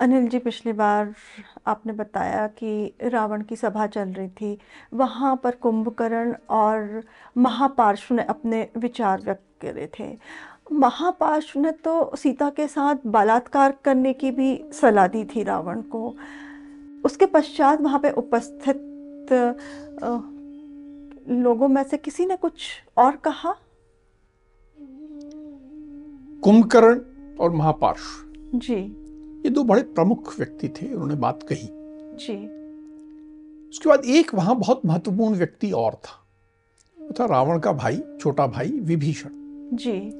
अनिल जी पिछली बार आपने बताया कि रावण की सभा चल रही थी। वहाँ पर कुंभकर्ण और महापार्श्व ने अपने विचार व्यक्त करे थे। महापार्श्व ने तो सीता के साथ बलात्कार करने की भी सलाह दी थी रावण को। उसके पश्चात वहाँ पे उपस्थित लोगों में से किसी ने कुछ और कहा? कुंभकर्ण और महापार्श्व। जी। ये दो बड़े प्रमुख व्यक्ति थे उन्होंने बात कही। जी। उसके बाद एक वहाँ बहुत महत्वपूर्ण व्यक्ति और था। वो था रावण का भाई छोटा भाई विभीषण। जी।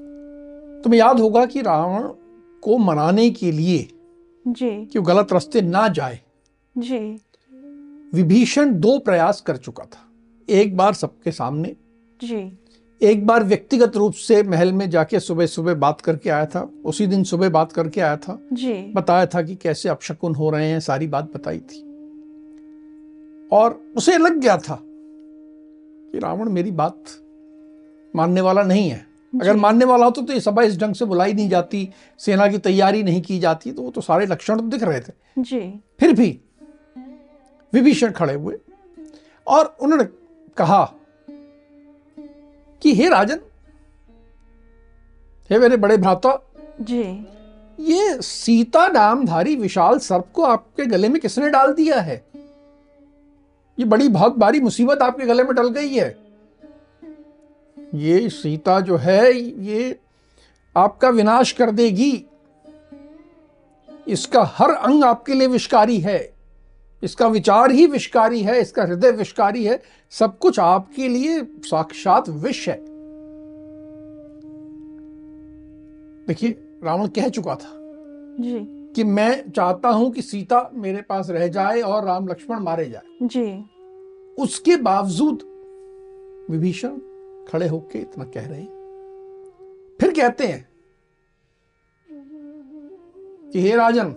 तुम्हें याद होगा कि रावण को मनाने के लिए जी। कि वो गलत रास्ते ना जाए। जी। विभीषण दो प्रयास कर चुका था। एक बार सबके सामने जी। एक बार व्यक्तिगत रूप से महल में जाके सुबह सुबह बात करके आया था उसी दिन सुबह बात करके आया था। जी। बताया था कि कैसे अपशकुन हो रहे हैं सारी बात बताई थी। और उसे लग गया था कि रावण मेरी बात मानने वाला नहीं है। अगर मानने वाला होता तो ये सभा इस ढंग से बुलाई नहीं जाती सेना की तैयारी नहीं की जाती तो वो तो सारे लक्षण तो दिख रहे थे। जी। फिर भी विभीषण खड़े हुए और उन्होंने कहा कि हे राजन हे मेरे बड़े भ्राता जी। ये सीता नामधारी विशाल सर्प को आपके गले में किसने डाल दिया है? ये बड़ी बहुत भारी मुसीबत आपके गले में डल गई है। ये सीता जो है ये आपका विनाश कर देगी। इसका हर अंग आपके लिए विषकारी है। इसका विचार ही विषकारी है इसका हृदय विषकारी है। सब कुछ आपके लिए साक्षात विष है। देखिए रावण कह चुका था जी। कि मैं चाहता हूँ कि सीता मेरे पास रह जाए और राम लक्ष्मण मारे जाए। जी। उसके बावजूद विभीषण खड़े होकर इतना कह रहे हैं। फिर कहते हैं कि हे राजन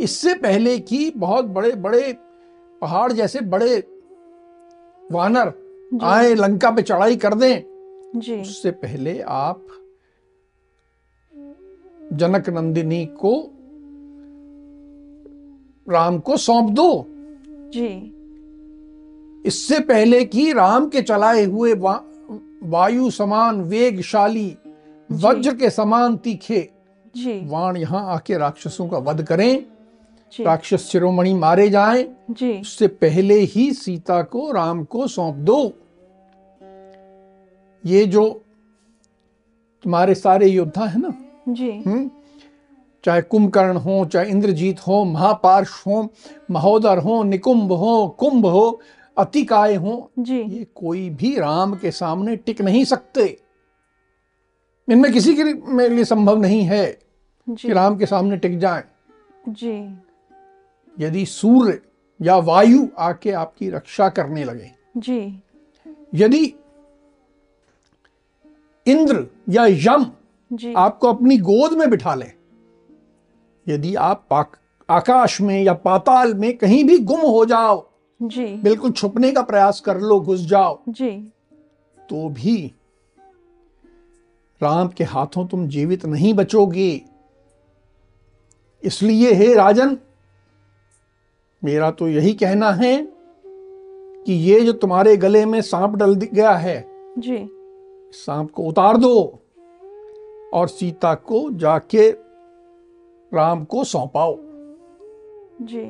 इससे पहले कि बहुत बड़े बड़े पहाड़ जैसे बड़े वानर आए लंका पे चढ़ाई कर दें। जी। उससे पहले आप जनक नंदिनी को राम को सौंप दो। जी। इससे पहले कि राम के चलाए हुए वा, वायु समान वेगशाली वज्र के समान तीखे जी। वाण यहाँ आके राक्षसों का वध करें। राक्षस शिरोमणि मारे जाएँ। जी। उससे पहले ही सीता को राम को सौंप दो। ये जो तुम्हारे सारे योद्धा है ना? जी। चाहे कुंभकर्ण हो चाहे इंद्रजीत हो महापार्श हो महोदर हो निकुंभ हो कुंभ हो अतिकाय हो जी। ये कोई भी राम के सामने टिक नहीं सकते। इनमें किसी के लिए लिए संभव नहीं है कि राम के सामने टिक जाए। जी। यदि सूर्य या वायु आके आपकी रक्षा करने लगे जी। यदि इंद्र या यम जी। आपको अपनी गोद में बिठा ले यदि आप पाक, आकाश में या पाताल में कहीं भी गुम हो जाओ जी। बिल्कुल छुपने का प्रयास कर लो घुस जाओ जी। तो भी राम के हाथों तुम जीवित नहीं बचोगे। इसलिए हे राजन मेरा तो यही कहना है कि ये जो तुम्हारे गले में सांप डल गया है जी। सांप को उतार दो और सीता को जाके राम को सौंपाओ। जी।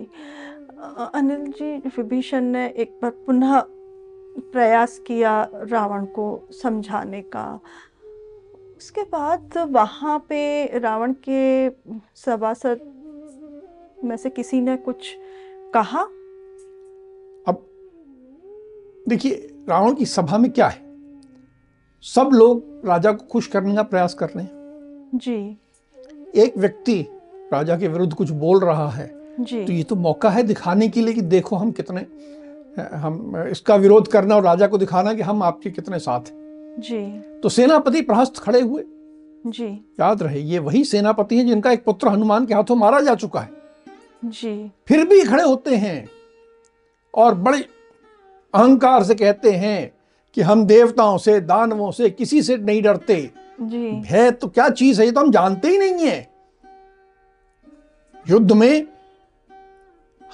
अनिल जी विभीषण ने एक बार पुनः प्रयास किया रावण को समझाने का। उसके बाद वहाँ पे रावण के सभासद में से किसी ने कुछ कहा? अब देखिए रावण की सभा में क्या है? सब लोग राजा को खुश करने का प्रयास कर रहे हैं। जी। एक व्यक्ति राजा के विरुद्ध कुछ बोल रहा है जी। तो ये तो मौका है दिखाने के लिए कि देखो हम कितने हम इसका विरोध करना और राजा को दिखाना कि हम आपके कितने साथ हैं। जी। तो सेनापति प्रहस्त खड़े हुए। जी। याद रहे ये वही सेनापति हैं जिनका एक पुत्र हनुमान के हाथों मारा जा चुका है। जी। फिर भी खड़े होते हैं और बड़े अहंकार से कहते हैं कि हम देवताओं से दानवों से किसी से नहीं डरते। जी। है तो क्या चीज़ है ये तो हम जानते ही नहीं है। युद्ध में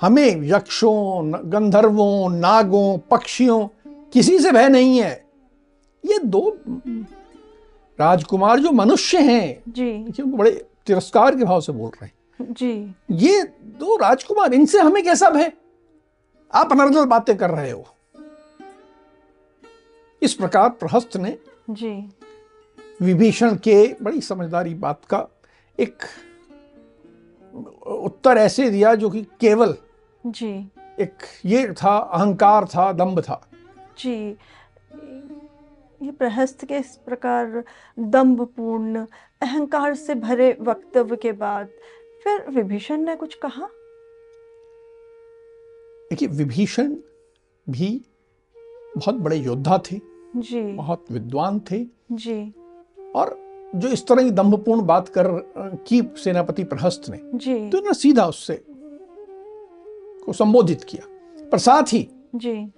हमें यक्षों गंधर्वों नागों पक्षियों किसी से भय नहीं है। ये दो राजकुमार जो मनुष्य हैं जी। उनको बड़े तिरस्कार के भाव से बोल रहे हैं। जी। ये दो राजकुमार इनसे हमें कैसा भय? आप अनर्गल बातें कर रहे हो। इस प्रकार प्रहस्त ने जी। विभीषण के बड़ी समझदारी बात का एक उत्तर ऐसे दिया जो कि केवल जी। एक ये था अहंकार था दम्भ था। जी। ये प्रहस्त के इस प्रकार दम्भपूर्ण अहंकार से भरे वक्तव्य के बाद फिर विभीषण ने कुछ कहा? देखिए विभीषण भी बहुत बड़े योद्धा थे जी। बहुत विद्वान थे। जी। और जो इस तरह की दम्भपूर्ण बात कर की सेनापति प्रहस्त ने जी। तो इन्होंने सीधा उससे को संबोधित किया। पर साथ ही जी।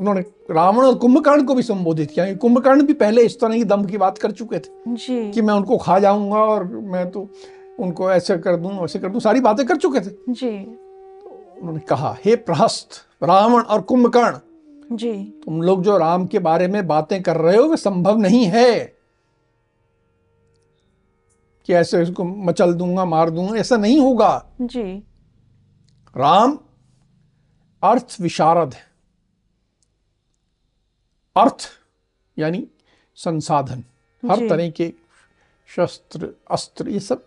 उन्होंने रावण और कुंभकर्ण को भी संबोधित किया कुंभकर्ण भी पहले इस तरह की दम्भ की बात कर चुके थे जी। कि मैं उनको खा जाऊँगा और मैं तो उनको ऐसे कर दूँ वैसे कर दूँ सारी बातें कर चुके थे। जी। तो उन्होंने कहा हे प्रहस्त रावण और कुंभकर्ण जी। तुम लोग जो राम के बारे में बातें कर रहे हो वे संभव नहीं है कि ऐसे इसको मचल दूँगा मार दूँगा ऐसा नहीं होगा। जी। राम अर्थ विशारद है। अर्थ यानी संसाधन हर तरह के शस्त्र अस्त्र ये सब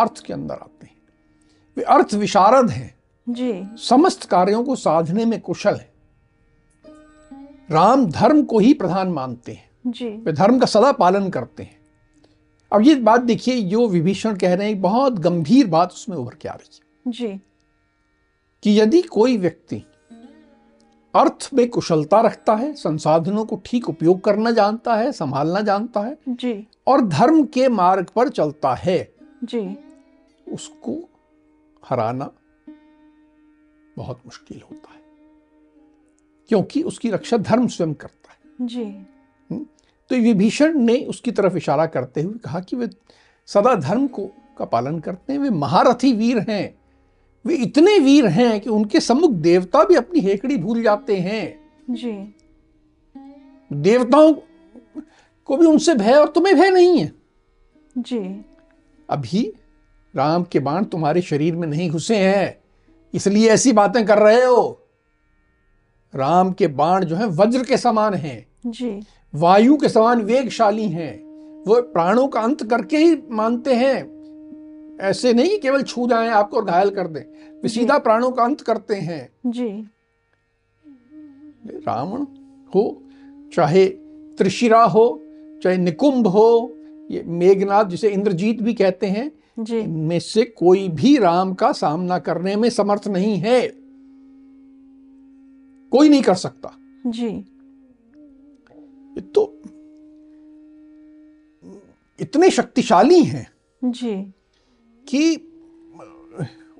अर्थ के अंदर आते हैं। वे अर्थ विशारद हैं। जी। समस्त कार्यों को साधने में कुशल है। राम धर्म को ही प्रधान मानते हैं। जी। वे धर्म का सदा पालन करते हैं। अब ये बात देखिए जो विभीषण कह रहे हैं बहुत गंभीर बात उसमें उभर के आ रही है। जी। कि यदि कोई व्यक्ति अर्थ में कुशलता रखता है संसाधनों को ठीक उपयोग करना जानता है संभालना जानता है जी। और धर्म के मार्ग पर चलता है जी। उसको हराना बहुत मुश्किल होता है क्योंकि उसकी रक्षा धर्म स्वयं करता है। जी। तो विभीषण ने उसकी तरफ़ इशारा करते हुए कहा कि वे सदा धर्म को का पालन करते हैं वे महारथी वीर हैं। वे इतने वीर हैं कि उनके सम्मुख देवता भी अपनी हेकड़ी भूल जाते हैं। जी। देवताओं को भी उनसे भय और तुम्हें भय नहीं है। जी। अभी राम के बाण तुम्हारे शरीर में नहीं घुसे हैं। इसलिए ऐसी बातें कर रहे हो। राम के बाण जो है वज्र के समान हैं। जी। वायु के समान वेगशाली हैं। वो प्राणों का अंत करके ही मानते हैं। ऐसे नहीं केवल छू जाएँ आपको और घायल कर दें। वे सीधा प्राणों का अंत करते हैं। जी। रावण हो चाहे त्रिशिरा हो चाहे निकुंभ हो ये मेघनाथ जिसे इंद्रजीत भी कहते हैं जी। इनमें से कोई भी राम का सामना करने में समर्थ नहीं है। कोई नहीं कर सकता। जी। तो इतने शक्तिशाली हैं जी। कि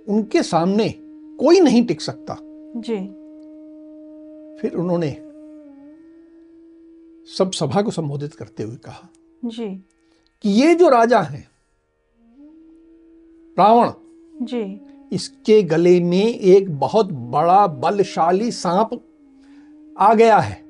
उनके सामने कोई नहीं टिक सकता। जी। फिर उन्होंने सब सभा को संबोधित करते हुए कहा जी। कि ये जो राजा हैं रावण। जी। इसके गले में एक बहुत बड़ा बलशाली सांप आ गया है।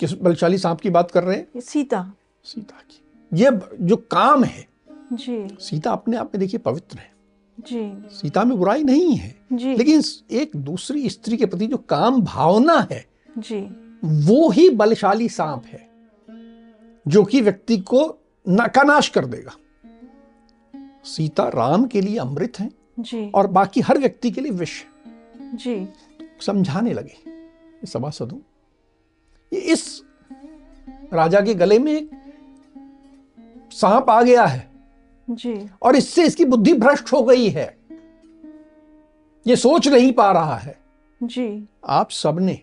किस बलशाली सांप की बात कर रहे हैं? सीता। सीता की। ये जो काम है। जी। सीता अपने आप में देखिए पवित्र है। जी। सीता में बुराई नहीं है। जी। लेकिन एक दूसरी स्त्री के प्रति जो काम भावना है जी। वो ही बलशाली सांप है जो कि व्यक्ति को न- का नाश कर देगा। सीता राम के लिए अमृत है जी। और बाकी हर व्यक्ति के लिए विष है। जी। समझाने लगे सभासदों ये इस राजा के गले में एक सांप आ गया है। जी। और इससे इसकी बुद्धि भ्रष्ट हो गई है। ये सोच नहीं पा रहा है। जी। आप सबने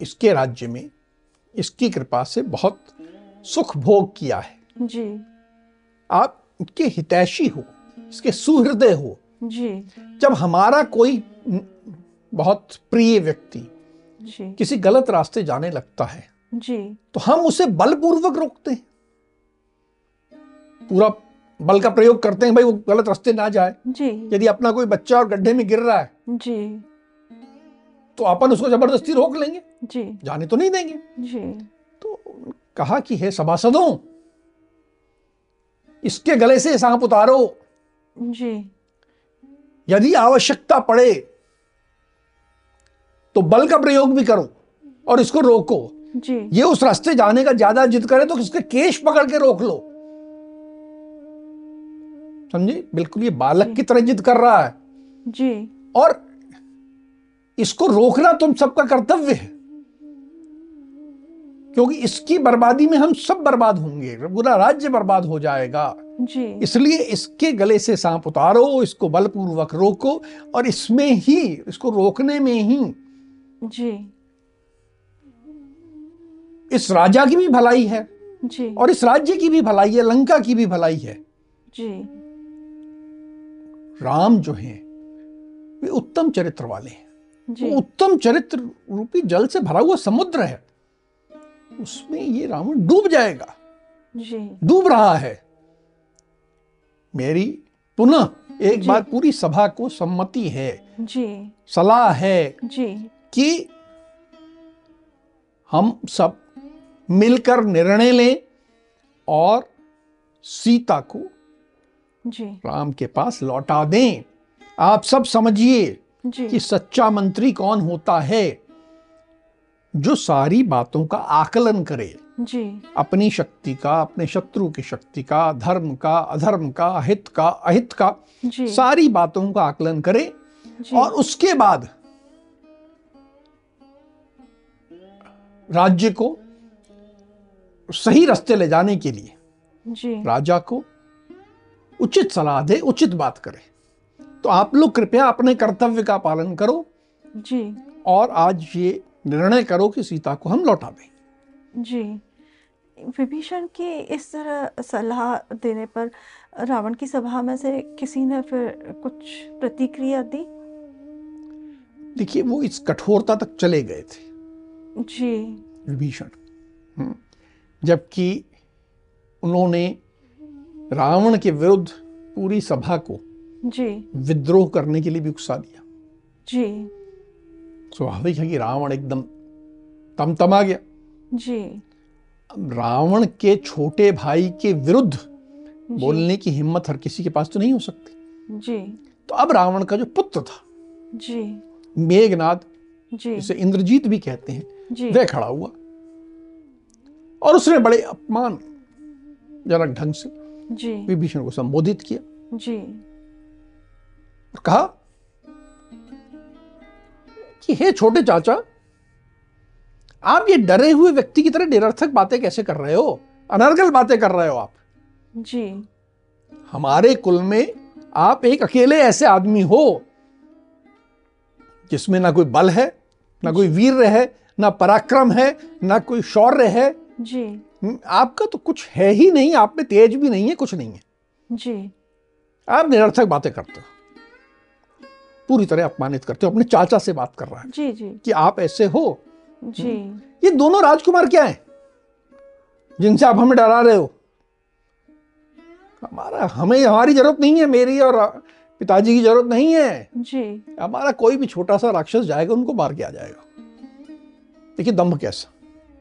इसके राज्य में इसकी कृपा से बहुत सुख भोग किया है। जी। आप इनके हितैषी हो इसके सुहृदय हो। जी। जब हमारा कोई बहुत प्रिय व्यक्ति जी। किसी गलत रास्ते जाने लगता है जी। तो हम उसे बलपूर्वक रोकते हैं। पूरा बल का प्रयोग करते हैं भाई वो गलत रास्ते ना जाए। जी। यदि अपना कोई बच्चा और गड्ढे में गिर रहा है जी। तो अपन उसको ज़बरदस्ती रोक लेंगे। जी। जाने तो नहीं देंगे। जी। तो कहा कि हे सभासदों इसके गले से सांप उतारो। जी। यदि आवश्यकता पड़े तो बल का प्रयोग भी करो और इसको रोको। जी। ये उस रास्ते जाने का ज़्यादा जिद करे तो इसके केश पकड़ के रोक लो। समझे? बिल्कुल ये बालक की तरह जिद कर रहा है। जी। और इसको रोकना तुम सबका कर्तव्य है। क्योंकि इसकी बर्बादी में हम सब बर्बाद होंगे। पूरा राज्य बर्बाद हो जाएगा। जी। इसलिए इसके गले से सांप उतारो इसको बलपूर्वक रोको और इसमें ही इसको रोकने में ही जी। इस राजा की भी भलाई है जी। और इस राज्य की भी भलाई है लंका की भी भलाई है। जी। राम जो हैं वे उत्तम चरित्र वाले हैं। उत्तम चरित्र रूपी जल से भरा हुआ समुद्र है। उसमें ये रावण डूब जाएगा। जी। डूब रहा है। मेरी पुनः एक बार पूरी सभा को सम्मति है। जी। सलाह है जी। कि हम सब मिलकर निर्णय लें और सीता को जी। राम के पास लौटा दें। आप सब समझिए कि सच्चा मंत्री कौन होता है। जो सारी बातों का आकलन करे जी। अपनी शक्ति का अपने शत्रु की शक्ति का धर्म का अधर्म का हित का अहित का जी। सारी बातों का आकलन करे जी। और उसके बाद राज्य को सही रास्ते ले जाने के लिए जी। राजा को उचित सलाह दे उचित बात करे। तो आप लोग कृपया अपने कर्तव्य का पालन करो जी। और आज ये निर्णय करो कि सीता को हम लौटा दें। जी। विभीषण की इस तरह सलाह देने पर रावण की सभा में से किसी ने फिर कुछ प्रतिक्रिया दी? देखिए वो इस कठोरता तक चले गए थे। जी। विभीषण। हम्म। जबकि उन्होंने रावण के विरुद्ध पूरी सभा को जी। विद्रोह करने के लिए भी उकसा दिया। जी। स्वाभाविक है कि रावण एकदम तमतमा गया जी रावण के छोटे भाई के विरुद्ध बोलने की हिम्मत हर किसी के पास तो नहीं हो सकती जी तो अब रावण का जो पुत्र था जी मेघनाद जी जिसे इंद्रजीत भी कहते हैं वह खड़ा हुआ और उसने बड़े अपमान जनक ढंग से जी विभीषण को संबोधित किया जी और कहा कि हे छोटे चाचा आप ये डरे हुए व्यक्ति की तरह निरर्थक बातें कैसे कर रहे हो? अनर्गल बातें कर रहे हो आप। जी। हमारे कुल में आप एक अकेले ऐसे आदमी हो जिसमें ना कोई बल है ना कोई वीर है ना पराक्रम है ना कोई शौर्य है। जी। हम्म, आपका तो कुछ है ही नहीं आप में तेज भी नहीं है कुछ नहीं है। जी। आप निरर्थक बातें करते हो। पूरी तरह अपमानित करते हो अपने चाचा से बात कर रहा है। जी जी। कि आप ऐसे हो। जी। ये दोनों राजकुमार क्या हैं? जिनसे आप हमें डरा रहे हो। हमारा हमें हमारी ज़रूरत नहीं है मेरी और पिताजी की ज़रूरत नहीं है। जी। हमारा कोई भी छोटा सा राक्षस जाएगा उनको मार के आ जाएगा। देखिए दम्भ कैसा।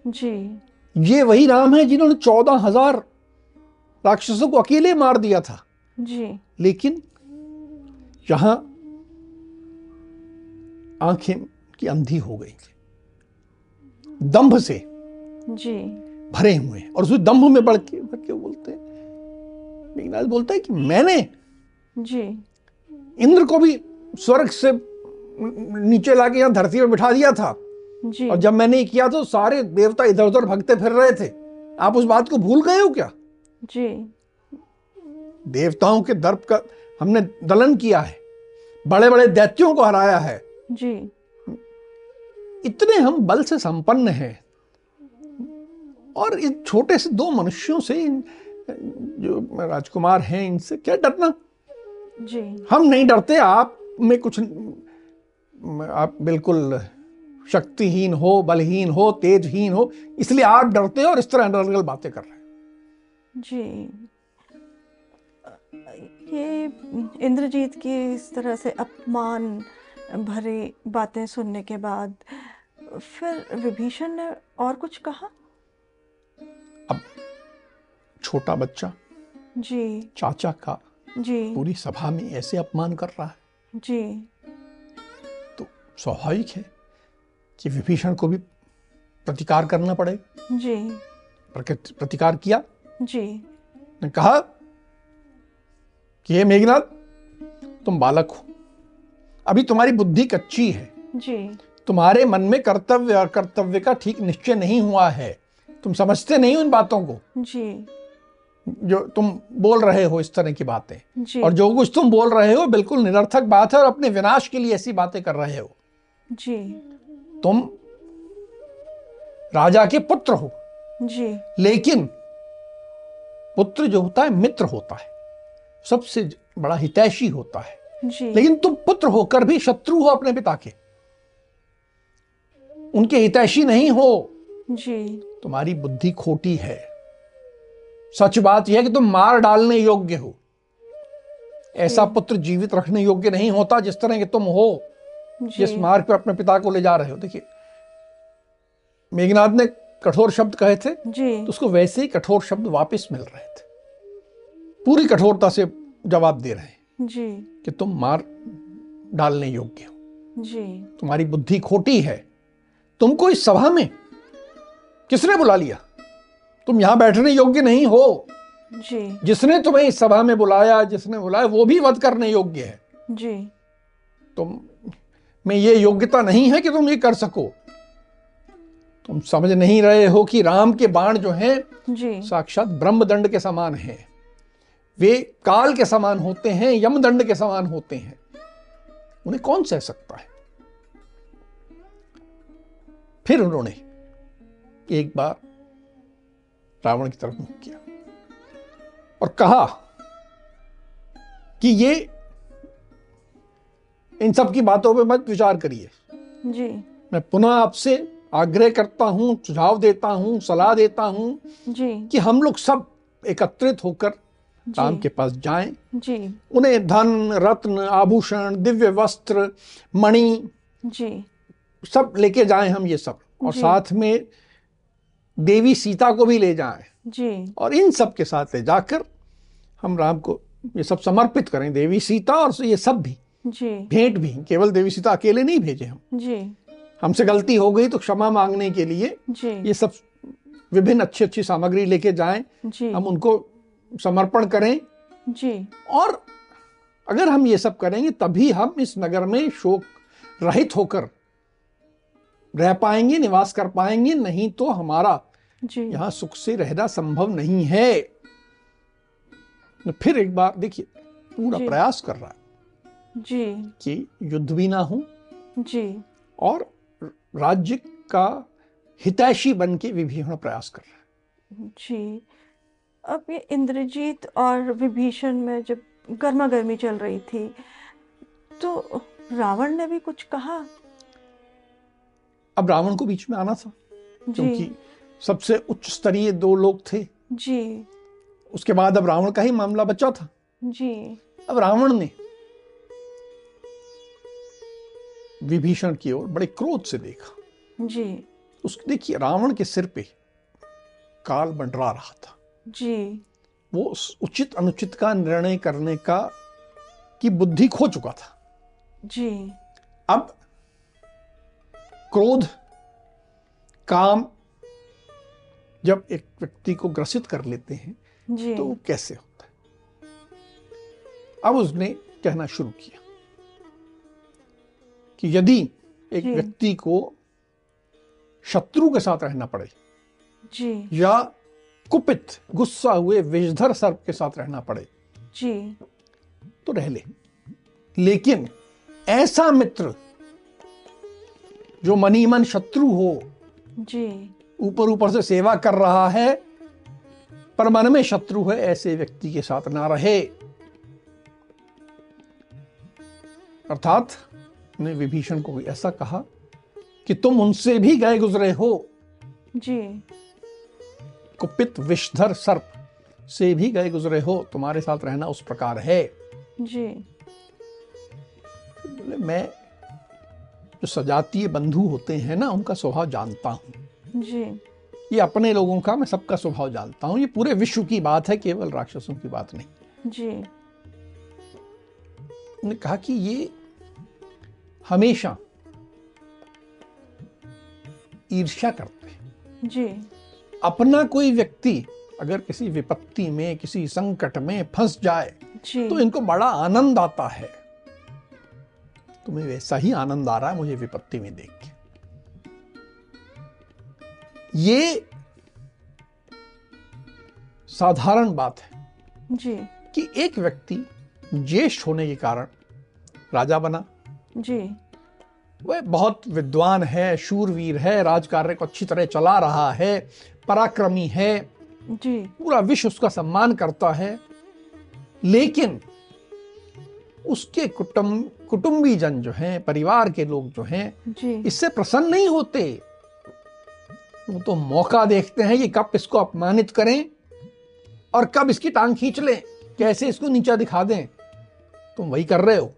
जी। ये वही राम है जिन्होंने चौदह हज़ार राक्षसों को अकेले मार दिया था। जी। लेकिन यहाँ आँखें की अंधी हो गई थी। दंभ से जी। भरे हुए हैं। और उसमें दंभ में बढ़ के भर के बोलते हैं। मेघनाथ बोलता है कि मैंने जी। इंद्र को भी स्वर्ग से नीचे लाके यहाँ धरती पर बिठा दिया था। जी। और जब मैंने किया तो सारे देवता इधर उधर भगते फिर रहे थे। आप उस बात को भूल गए हो क्या? जी। देवताओं के दर्प का हमने दलन किया है। बड़े बड़े दैत्यों को हराया है। जी। इतने हम बल से संपन्न हैं और इन छोटे से दो मनुष्यों से इन जो राजकुमार हैं इनसे क्या डरना? जी। हम नहीं डरते आप में कुछ आप बिल्कुल शक्तिहीन हो बलहीन हो तेजहीन हो इसलिए आप डरते हो और इस तरह अनर्गल बातें कर रहे हैं। जी। ये इंद्रजीत की इस तरह से अपमान भरी बातें सुनने के बाद फिर विभीषण ने और कुछ कहा? अब छोटा बच्चा जी। चाचा का जी। पूरी सभा में ऐसे अपमान कर रहा है। जी। तो स्वाभाविक है कि विभीषण को भी प्रतिकार करना पड़े। जी। प्रतिकार किया? जी। ने कहा कि हे मेघनाथ तुम बालक हो। अभी तुम्हारी बुद्धि कच्ची है। जी। तुम्हारे मन में कर्तव्य और कर्तव्य का ठीक निश्चय नहीं हुआ है। तुम समझते नहीं उन बातों को। जी। जो तुम बोल रहे हो इस तरह की बातें। और जो कुछ तुम बोल रहे हो बिल्कुल निरर्थक बात है और अपने विनाश के लिए ऐसी बातें कर रहे हो। जी। तुम राजा के पुत्र हो। जी। लेकिन पुत्र जो होता है मित्र होता है। सबसे बड़ा हितैषी होता है। लेकिन तुम पुत्र होकर भी शत्रु हो अपने पिता के। उनके हितैषी नहीं हो। जी। तुम्हारी बुद्धि खोटी है। सच बात यह है कि तुम मार डालने योग्य हो। ऐसा पुत्र जीवित रखने योग्य नहीं होता जिस तरह के तुम हो। जिस मार्ग पर अपने पिता को ले जा रहे हो। देखिए मेघनाथ ने कठोर शब्द कहे थे जी। तो उसको वैसे ही कठोर शब्द वापस मिल रहे थे। पूरी कठोरता से जवाब दे रहे हैं। जी। कि तुम मार डालने योग्य हो। जी। तुम्हारी बुद्धि खोटी है। तुमको इस सभा में किसने बुला लिया? तुम यहाँ बैठने योग्य नहीं हो। जी। जिसने तुम्हें इस सभा में बुलाया जिसने बुलाया वो भी वध करने योग्य है। जी। तुम में ये योग्यता नहीं है कि तुम ये कर सको। तुम समझ नहीं रहे हो कि राम के बाण जो हैं साक्षात ब्रह्मदंड के समान हैं। वे काल के समान होते हैं यमदंड के समान होते हैं। उन्हें कौन सह सकता है? फिर उन्होंने एक बार रावण की तरफ़ मुख किया और कहा कि ये इन सब की बातों पे मत विचार करिए। जी। मैं पुनः आपसे आग्रह करता हूँ सुझाव देता हूँ सलाह देता हूँ जी। कि हम लोग सब एकत्रित होकर राम के पास जाएँ। जी। उन्हें धन रत्न आभूषण दिव्य वस्त्र मणि जी। सब लेके जाएँ हम ये सब। और साथ में देवी सीता को भी ले जाएँ। जी। और इन सब के साथ ले जाकर हम राम को ये सब समर्पित करें। देवी सीता और ये सब भी। जी। भेंट भी। केवल देवी सीता अकेले नहीं भेजे हम। जी। हमसे गलती हो गई तो क्षमा मांगने के लिए जी। ये सब विभिन्न अच्छी अच्छी सामग्री लेके जाएँ। जी। हम उनको समर्पण करें। जी। और अगर हम ये सब करेंगे तभी हम इस नगर में शोक रहित होकर रह पाएँगे निवास कर पाएँगे नहीं तो हमारा जी। यहाँ सुख से रहना संभव नहीं है। फिर एक बार देखिए पूरा प्रयास कर रहा है जी। कि युद्ध भी ना हो। जी। और राज्य का हितैषी बन के विभीषण प्रयास कर रहा है। जी। अब ये इंद्रजीत और विभीषण में जब गर्मा गर्मी चल रही थी तो रावण ने भी कुछ कहा? अब रावण को बीच में आना था क्योंकि सबसे उच्च स्तरीय दो लोग थे। जी। उसके बाद अब रावण का ही मामला बचा था। जी। अब रावण ने विभीषण की ओर बड़े क्रोध से देखा। जी। उस देखिए रावण के सिर पे काल मंडरा रहा था। जी। वो उचित अनुचित का निर्णय करने का की बुद्धि खो चुका था। जी। अब क्रोध काम जब एक व्यक्ति को ग्रसित कर लेते हैं जी। तो कैसे होता है? अब उसने कहना शुरू किया कि यदि एक व्यक्ति को शत्रु के साथ रहना पड़े जी। या कुपित गुस्सा हुए विषधर सर्प के साथ रहना पड़े। जी। तो रह ले। लेकिन ऐसा मित्र जो मनी मन शत्रु हो जी। ऊपर ऊपर से सेवा कर रहा है पर मन में शत्रु है ऐसे व्यक्ति के साथ ना रहे। अर्थात ने विभीषण को ऐसा कहा कि तुम उनसे भी गए गुजरे हो। जी। कुपित विषधर सर्प से भी गए गुजरे हो तुम्हारे साथ रहना उस प्रकार है। जी। बोले मैं जो सजातीय बंधु होते हैं ना उनका स्वभाव जानता हूँ। जी। ये अपने लोगों का मैं सबका स्वभाव जानता हूँ। ये पूरे विश्व की बात है केवल राक्षसों की बात नहीं। जी। ने कहा कि ये हमेशा ईर्ष्या करते हैं। जी। अपना कोई व्यक्ति अगर किसी विपत्ति में किसी संकट में फंस जाए तो इनको बड़ा आनंद आता है। तुम्हें वैसा ही आनंद आ रहा है मुझे विपत्ति में देख के। ये साधारण बात है जी। कि एक व्यक्ति ज्येष्ठ होने के कारण राजा बना। जी। वह बहुत विद्वान है शूरवीर है राजकार्य को अच्छी तरह चला रहा है पराक्रमी है। जी। पूरा विश्व उसका सम्मान करता है। लेकिन उसके कुटुंब कुटुंबी जन जो हैं परिवार के लोग जो हैं इससे प्रसन्न नहीं होते। वो तो मौका देखते हैं कि कब इसको अपमानित करें और कब इसकी टांग खींच लें। कैसे इसको नीचा दिखा दें? तुम वही कर रहे हो।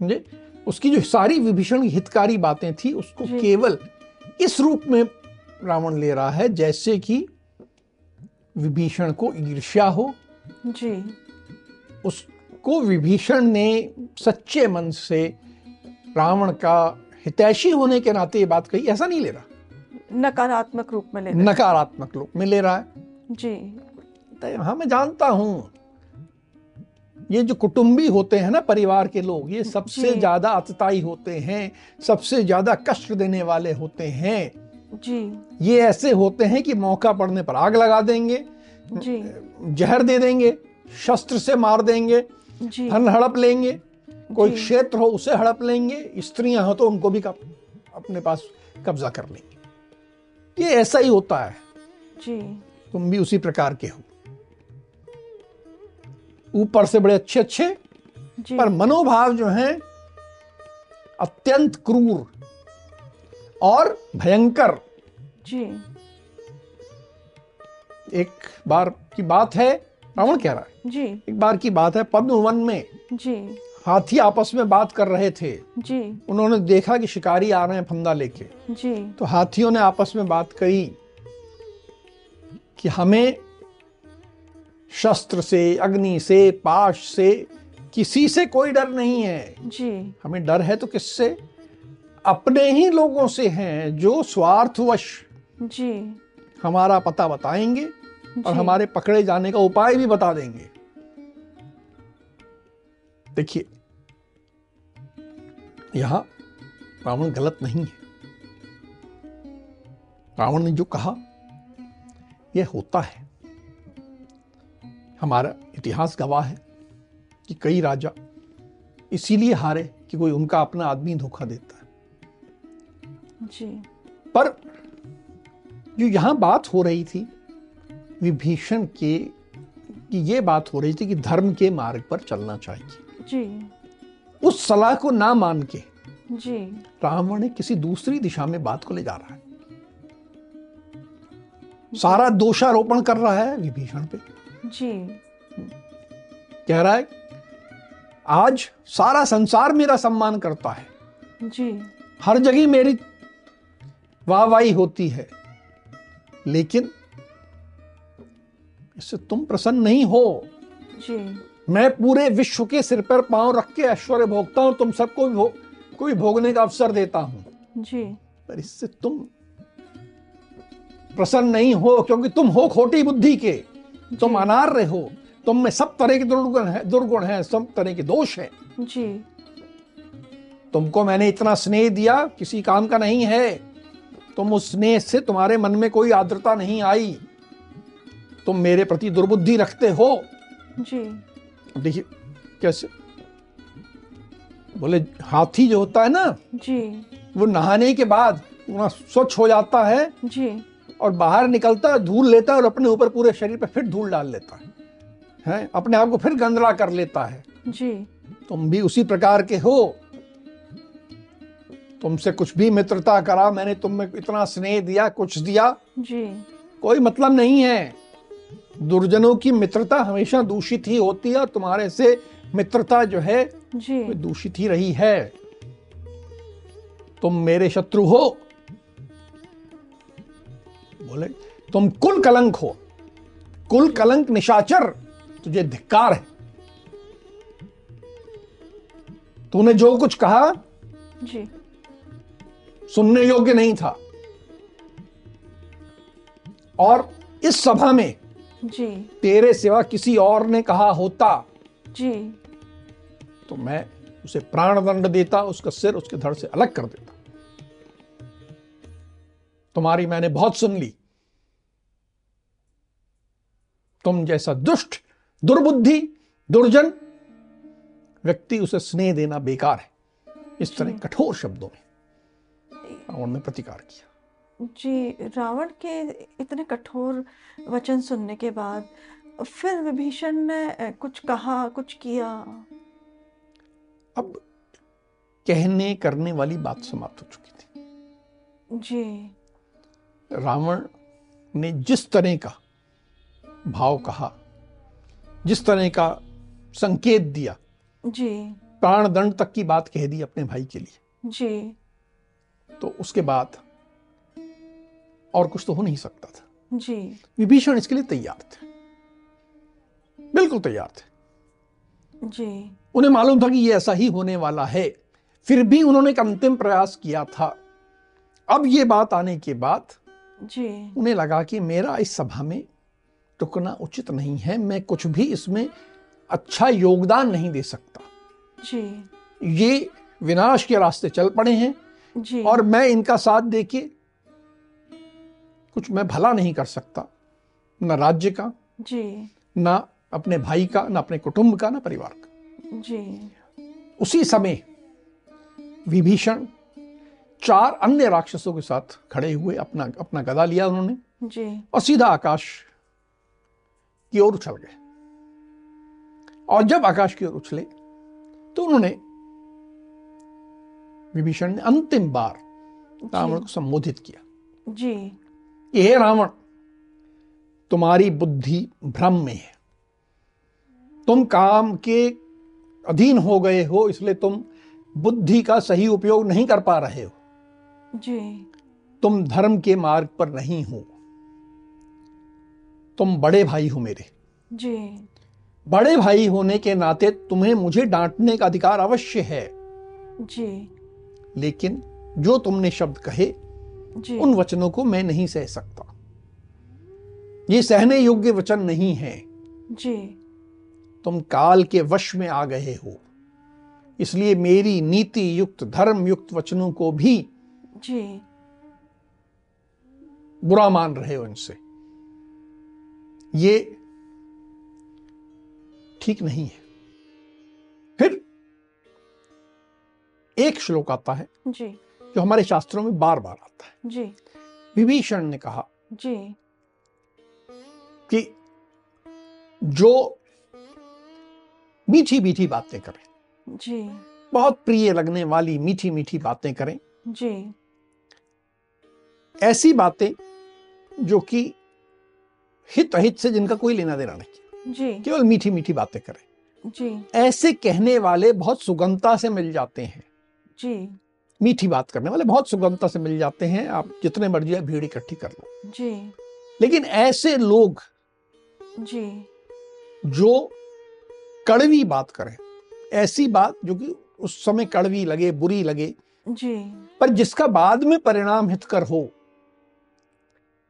समझे उसकी जो सारी विभीषण हितकारी बातें थी उसको केवल इस रूप में रावण ले रहा है जैसे कि विभीषण को ईर्ष्या हो। जी। उसको विभीषण ने सच्चे मन से रावण का हितैषी होने के नाते ये बात कही ऐसा नहीं ले रहा। नकारात्मक रूप में ले रहे नकारात्मक रूप में ले रहा है। जी। तो हाँ मैं जानता हूँ। ये जो कुटुंबी होते हैं ना परिवार के लोग ये सबसे ज़्यादा अतताई होते हैं सबसे ज़्यादा कष्ट देने वाले होते हैं। जी। ये ऐसे होते हैं कि मौका पड़ने पर आग लगा देंगे जी। जहर दे देंगे शस्त्र से मार देंगे जी। धन हड़प लेंगे कोई क्षेत्र हो उसे हड़प लेंगे स्त्रियाँ हो तो उनको भी कब अपने पास कब्जा कर लेंगे। ये ऐसा ही होता है। जी। तुम भी उसी प्रकार के हो। ऊपर से बड़े अच्छे अच्छे पर मनोभाव जो हैं अत्यंत क्रूर और भयंकर। जी। एक बार की बात है रावण कह रहा है। जी। एक बार की बात है पद्म वन में जी। हाथी आपस में बात कर रहे थे। जी। उन्होंने देखा कि शिकारी आ रहे हैं फंदा लेके। जी। तो हाथियों ने आपस में बात कही कि हमें शस्त्र से अग्नि से पाश से किसी से कोई डर नहीं है। जी। हमें डर है तो किससे? अपने ही लोगों से हैं जो स्वार्थवश जी। हमारा पता बताएँगे और हमारे पकड़े जाने का उपाय भी बता देंगे। देखिए यहाँ रावण गलत नहीं है। रावण ने जो कहा यह होता है। हमारा इतिहास गवाह है कि कई राजा इसीलिए हारे कि कोई उनका अपना आदमी धोखा देता है। जी। पर जो यहाँ बात हो रही थी विभीषण के कि ये बात हो रही थी कि धर्म के मार्ग पर चलना चाहिए। जी। उस सलाह को ना मान के जी। रावण किसी दूसरी दिशा में बात को ले जा रहा है। सारा दोषारोपण कर रहा है विभीषण पे। जी। कह रहा है आज सारा संसार मेरा सम्मान करता है। जी। हर जगह मेरी वाहवाही होती है। लेकिन इससे तुम प्रसन्न नहीं हो। जी। मैं पूरे विश्व के सिर पर पाँव रख के ऐश्वर्य भोगता हूँ तुम सबको भी भो, कोई भोगने का अवसर देता हूँ। जी। पर इससे तुम प्रसन्न नहीं हो क्योंकि तुम हो खोटी बुद्धि के। तुम। अनार्य हो तुम में सब तरह के दुर्गुण है दुर्गुण है सब तरह के दोष है। जी। तुमको मैंने इतना स्नेह दिया किसी काम का नहीं है। तुम उस स्नेह से तुम्हारे मन में कोई आर्द्रता नहीं आई। तुम मेरे प्रति दुर्बुद्धि रखते हो। जी। देखिए कैसे? बोले हाथी जो होता है ना जी। वो नहाने के बाद स्वच्छ हो जाता है। जी। और बाहर निकलता है धूल लेता है और अपने ऊपर पूरे शरीर पे फिर धूल डाल लेता है। हैं? अपने आप को फिर गंदला कर लेता है। जी। तुम भी उसी प्रकार के हो। तुमसे कुछ भी मित्रता करा मैंने तुम्हें इतना स्नेह दिया कुछ दिया। जी। कोई मतलब नहीं है। दुर्जनों की मित्रता हमेशा दूषित ही होती है और तुम्हारे से मित्रता जो है जी। दूषित ही रही है। तुम मेरे शत्रु हो। बोले तुम कुल कलंक हो। कुल कलंक निशाचर तुझे धिक्कार है। तूने जो कुछ कहा जी। सुनने योग्य नहीं था। और इस सभा में जी। तेरे सिवा किसी और ने कहा होता। जी। तो मैं उसे प्राण दंड देता उसका सिर उसके धड़ से अलग कर देता। तुम्हारी मैंने बहुत सुन ली। तुम जैसा दुष्ट दुर्बुद्धि दुर्जन व्यक्ति उसे स्नेह देना बेकार है। इस तरह कठोर शब्दों में रावण ने प्रतिकार किया। जी रावण के इतने कठोर वचन सुनने के बाद फिर विभीषण ने कुछ कहा कुछ किया। अब कहने करने वाली बात समाप्त हो चुकी थी। जी। रावण ने जिस तरह का भाव कहा जिस तरह का संकेत दिया जी। प्राण दंड तक की बात कह दी अपने भाई के लिए जी। तो उसके बाद और कुछ तो हो नहीं सकता था। जी। विभीषण इसके लिए तैयार थे। बिल्कुल तैयार थे। जी। उन्हें मालूम था कि ये ऐसा ही होने वाला है। फिर भी उन्होंने एक अंतिम प्रयास किया था। अब ये बात आने के बाद जी। उन्हें लगा कि मेरा इस सभा में रुकना उचित नहीं है मैं कुछ भी इसमें अच्छा योगदान नहीं दे सकता। जी। ये विनाश के रास्ते चल पड़े हैं जी। और मैं इनका साथ देके कुछ मैं भला नहीं कर सकता। न राज्य का जी। न अपने भाई का न अपने कुटुंब का न परिवार का। जी। उसी समय विभीषण चार अन्य राक्षसों के साथ खड़े हुए अपना अपना गदा लिया उन्होंने। जी। और सीधा आकाश की ओर उछल गए। और जब आकाश की ओर उछले तो उन्होंने विभीषण ने अंतिम बार रावण को संबोधित किया। जी। कि हे रावण तुम्हारी बुद्धि भ्रम में है। तुम काम के अधीन हो गए हो इसलिए तुम बुद्धि का सही उपयोग नहीं कर पा रहे हो। जी। तुम धर्म के मार्ग पर नहीं हो। तुम बड़े भाई हो मेरे। जी। बड़े भाई होने के नाते तुम्हें मुझे डांटने का अधिकार अवश्य है। जी। लेकिन जो तुमने शब्द कहे जी। उन वचनों को मैं नहीं सह सकता। ये सहने योग्य वचन नहीं है। जी। तुम काल के वश में आ गए हो। इसलिए मेरी नीति युक्त धर्म युक्त वचनों को भी जी। बुरा मान रहे हो इनसे। ये ठीक नहीं है। फिर एक श्लोक आता है जी। जो हमारे शास्त्रों में बार बार आता है। जी। विभीषण ने कहा जी। कि जो मीठी मीठी बातें करें जी। बहुत प्रिय लगने वाली मीठी मीठी बातें करें जी। ऐसी बातें जो कि हित अहित से जिनका कोई लेना देना नहीं जी। केवल मीठी मीठी बातें करें। जी। ऐसे कहने वाले बहुत सुगमता से मिल जाते हैं। जी। मीठी बात करने वाले बहुत सुगमता से मिल जाते हैं। आप जितने मर्ज़ी है भीड़ इकट्ठी कर लो। जी। लेकिन ऐसे लोग जी। जो कड़वी बात करें ऐसी बात जो कि उस समय कड़वी लगे बुरी लगे जी। पर जिसका बाद में परिणाम हितकर हो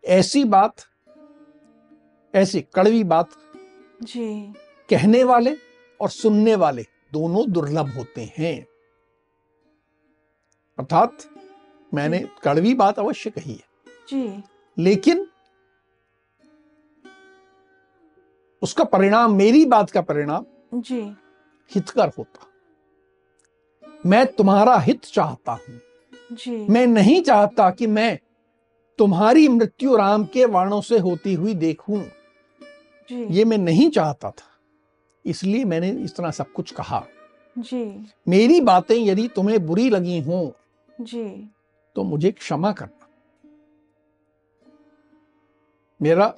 ऐसी बात ऐसी कड़वी बात जी। कहने वाले और सुनने वाले दोनों दुर्लभ होते हैं। अर्थात मैंने कड़वी बात अवश्य कही है। जी। लेकिन उसका परिणाम मेरी बात का परिणाम जी। हितकर होता। मैं तुम्हारा हित चाहता हूँ। जी। मैं नहीं चाहता कि मैं तुम्हारी मृत्यु राम के वर्णों से होती हुई देखूँ। जी। ये मैं नहीं चाहता था। इसलिए मैंने इस तरह सब कुछ कहा। जी। मेरी बातें यदि तुम्हें बुरी लगी हों जी। तो मुझे क्षमा करना। मेरा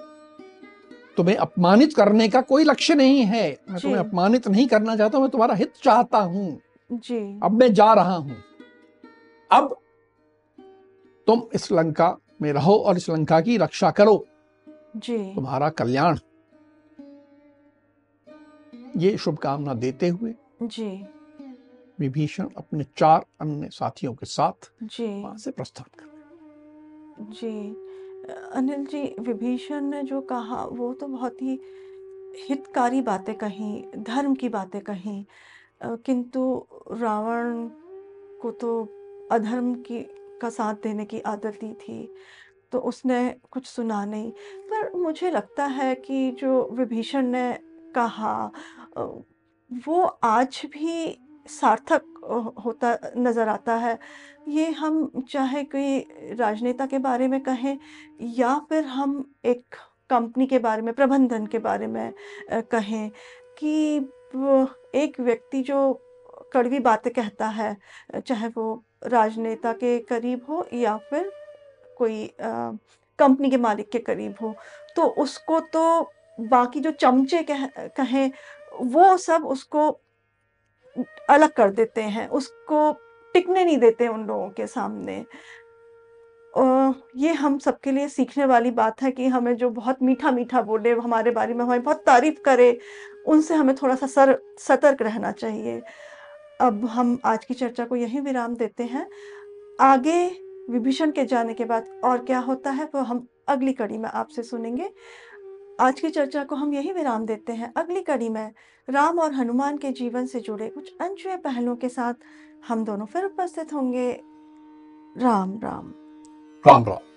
तुम्हें अपमानित करने का कोई लक्ष्य नहीं है। मैं तुम्हें अपमानित नहीं करना चाहता मैं तुम्हारा हित चाहता हूँ। जी। अब मैं जा रहा हूँ। अब तुम इस लंका में रहो और इस लंका की रक्षा करो। जी। तुम्हारा कल्याण। ये शुभकामना देते हुए जी। विभीषण अपने चार अन्य साथियों के साथ जी। वहाँ से प्रस्थान कर जी। अनिल जी विभीषण ने जो कहा वो तो बहुत ही हितकारी बातें कही धर्म की बातें कही। किंतु रावण को तो अधर्म की का साथ देने की आदत दी थी तो उसने कुछ सुना नहीं। पर मुझे लगता है कि जो विभीषण ने कहा वो आज भी सार्थक होता नज़र आता है। ये हम चाहे कोई राजनेता के बारे में कहें या फिर हम एक कंपनी के बारे में, प्रबंधन के बारे में कहें कि एक व्यक्ति जो कड़वी बातें कहता है, चाहे वो राजनेता के करीब हो या फिर कोई कंपनी के मालिक के करीब हो तो उसको तो बाकी जो चमचे कह, कहें, वो सब उसको अलग कर देते हैं, उसको टिकने नहीं देते उन लोगों के सामने। ये हम सबके लिए सीखने वाली बात है कि हमें जो बहुत मीठा मीठा बोले हमारे बारे में हमारी बहुत तारीफ़ करे, उनसे हमें थोड़ा सा सर, सतर्क रहना चाहिए। अब हम आज की चर्चा को यहीं विराम देते हैं। आगे विभीषण के जाने के बाद और क्या होता है, वो हम अगली कड़ी में आपसे सुनेंगे। आज की चर्चा को हम यही विराम देते हैं। अगली कड़ी में राम और हनुमान के जीवन से जुड़े कुछ अनछुए पहलुओं के साथ हम दोनों फिर उपस्थित होंगे। राम राम। राम राम।